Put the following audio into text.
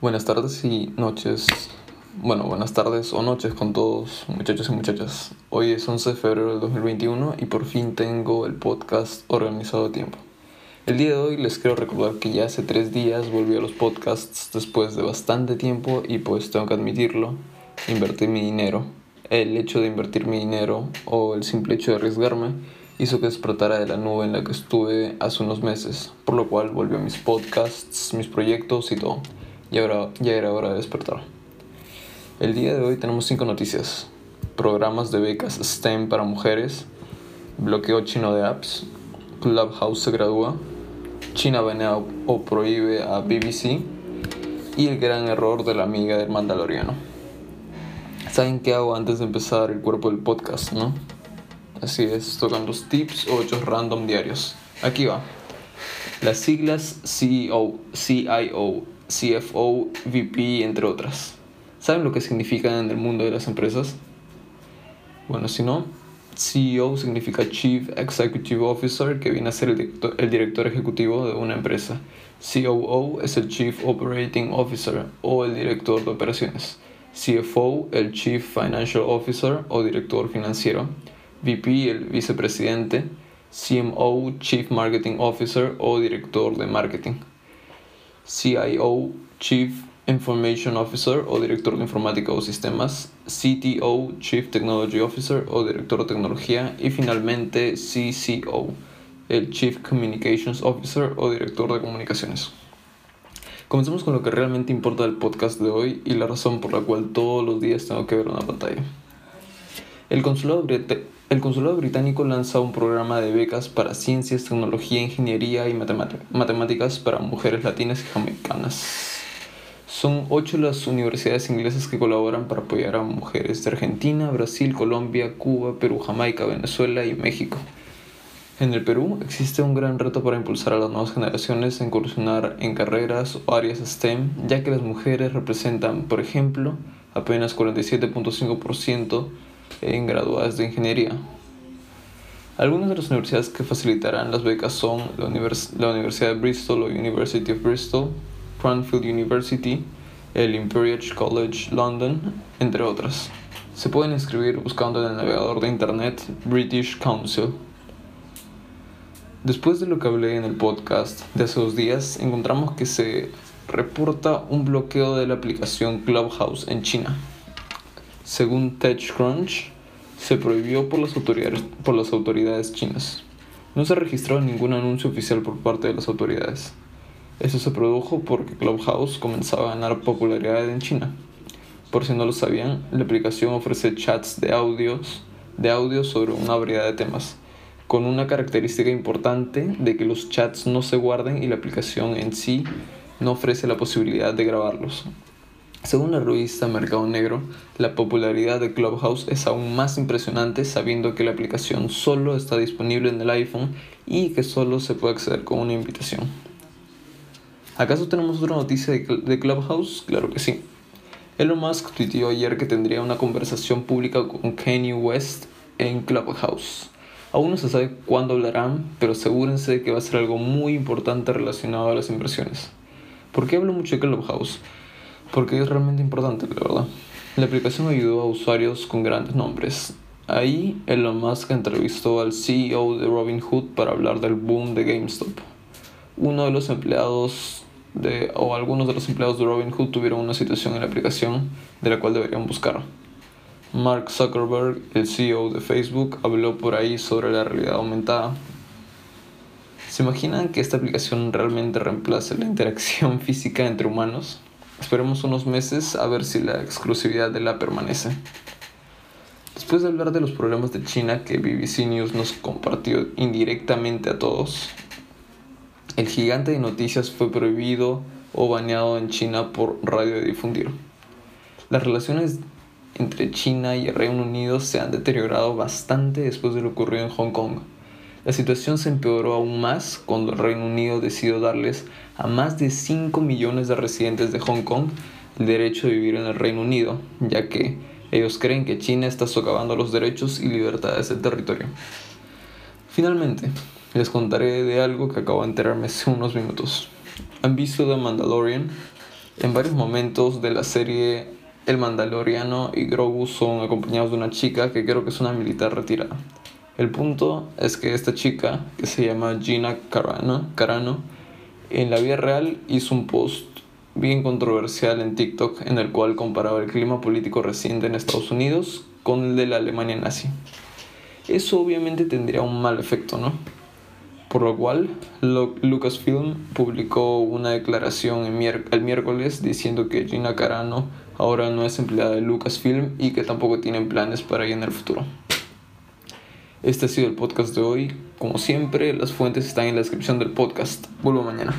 Buenas tardes y noches. Bueno, buenas tardes o noches con todos muchachos y muchachas. Hoy es 11 de febrero del 2021 y por fin tengo el podcast organizado a tiempo. El día de hoy les quiero recordar que ya hace tres días volví a los podcasts después de bastante tiempo y pues tengo que admitirlo, invertí mi dinero. El hecho de invertir mi dinero o el simple hecho de arriesgarme hizo que despertara de la nube en la que estuve hace unos meses, por lo cual volvió a mis podcasts, mis proyectos y todo y ahora ya era hora de despertar. El día de hoy tenemos cinco noticias. Programas de becas STEM para mujeres, bloqueo chino de apps, Clubhouse se gradúa, China banea o prohíbe a BBC y el gran error de la amiga del Mandaloriano. ¿Saben qué hago antes de empezar el cuerpo del podcast, no? Así es, tocan los tips o hechos random diarios. Aquí va. Las siglas CEO, CIO CFO, VP, entre otras. ¿Saben lo que significan en el mundo de las empresas? Bueno, si no, CEO significa Chief Executive Officer, que viene a ser el director, el director ejecutivo de una empresa. COO es el Chief Operating Officer o el director de operaciones. CFO, el Chief Financial Officer o director financiero. VP, el vicepresidente. CMO, Chief Marketing Officer o director de marketing. CIO, Chief Information Officer o director de informática o sistemas, CTO, Chief Technology Officer o director de tecnología y finalmente CCO, el Chief Communications Officer o director de comunicaciones. Comencemos con lo que realmente importa del podcast de hoy y la razón por la cual todos los días tengo que ver una pantalla. El consulado, británico lanza un programa de becas para ciencias, tecnología, ingeniería y matemáticas para mujeres latinas y jamaicanas. Son ocho las universidades inglesas que colaboran para apoyar a mujeres de Argentina, Brasil, Colombia, Cuba, Perú, Jamaica, Venezuela y México. En el Perú existe un gran reto para impulsar a las nuevas generaciones a incursionar en carreras o áreas STEM, ya que las mujeres representan, por ejemplo, apenas 47.5% en graduadas de ingeniería. Algunas de las universidades que facilitarán las becas son la, la Universidad de Bristol o University of Bristol, Cranfield University, el Imperial College London, entre otras. Se pueden inscribir buscando en el navegador de internet British Council. Después de lo que hablé en el podcast de hace dos días, encontramos que se reporta un bloqueo de la aplicación Clubhouse en China. Según TechCrunch, se prohibió por las, autoridades, por las autoridades chinas. No se registró ningún anuncio oficial por parte de las autoridades. Eso se produjo porque Clubhouse comenzaba a ganar popularidad en China. Por si no lo sabían, la aplicación ofrece chats de audios, de audio sobre una variedad de temas, con una característica importante de que los chats no se guarden y la aplicación en sí no ofrece la posibilidad de grabarlos. Según la revista Mercado Negro, la popularidad de Clubhouse es aún más impresionante sabiendo que la aplicación solo está disponible en el iPhone y que solo se puede acceder con una invitación. ¿Acaso tenemos otra noticia de Clubhouse? Claro que sí. Elon Musk tuiteó ayer que tendría una conversación pública con Kanye West en Clubhouse. Aún no se sabe cuándo hablarán, pero asegúrense de que va a ser algo muy importante relacionado a las inversiones. ¿Por qué hablo mucho de Clubhouse? porque es realmente importante, la verdad. La aplicación ayudó a usuarios con grandes nombres. Ahí Elon Musk entrevistó al CEO de Robinhood para hablar del boom de GameStop. Uno de los empleados de, o algunos de los empleados de Robinhood tuvieron una situación en la aplicación de la cual deberían buscar. Mark Zuckerberg, el CEO de Facebook, habló por ahí sobre la realidad aumentada. ¿Se imaginan que esta aplicación realmente reemplace la interacción física entre humanos? Esperemos unos meses a ver si la exclusividad de la permanece. Después de hablar de los problemas de China que BBC News nos compartió indirectamente a todos, el gigante de noticias fue prohibido o baneado en China por radiodifundir. Las relaciones entre China y el Reino Unido se han deteriorado bastante después de lo ocurrido en Hong Kong. La situación se empeoró aún más cuando el Reino Unido decidió darles a más de 5 millones de residentes de Hong Kong el derecho de vivir en el Reino Unido, ya que ellos creen que China está socavando los derechos y libertades del territorio. Finalmente, les contaré de algo que acabo de enterarme hace unos minutos. ¿Han visto The Mandalorian? En varios momentos de la serie, el Mandaloriano y Grogu son acompañados de una chica que creo que es una militar retirada. El punto es que esta chica, que se llama Gina Carano, Carano en la vida real hizo un post bien controversial en TikTok en el cual comparaba el clima político reciente en Estados Unidos con el de la Alemania nazi. Eso obviamente tendría un mal efecto, ¿no? Por lo cual, Lucasfilm publicó una declaración el miércoles diciendo que Gina Carano ahora no es empleada de Lucasfilm y que tampoco tienen planes para ella en el futuro. Este ha sido el podcast de hoy. Como siempre, las fuentes están en la descripción del podcast. Vuelvo mañana.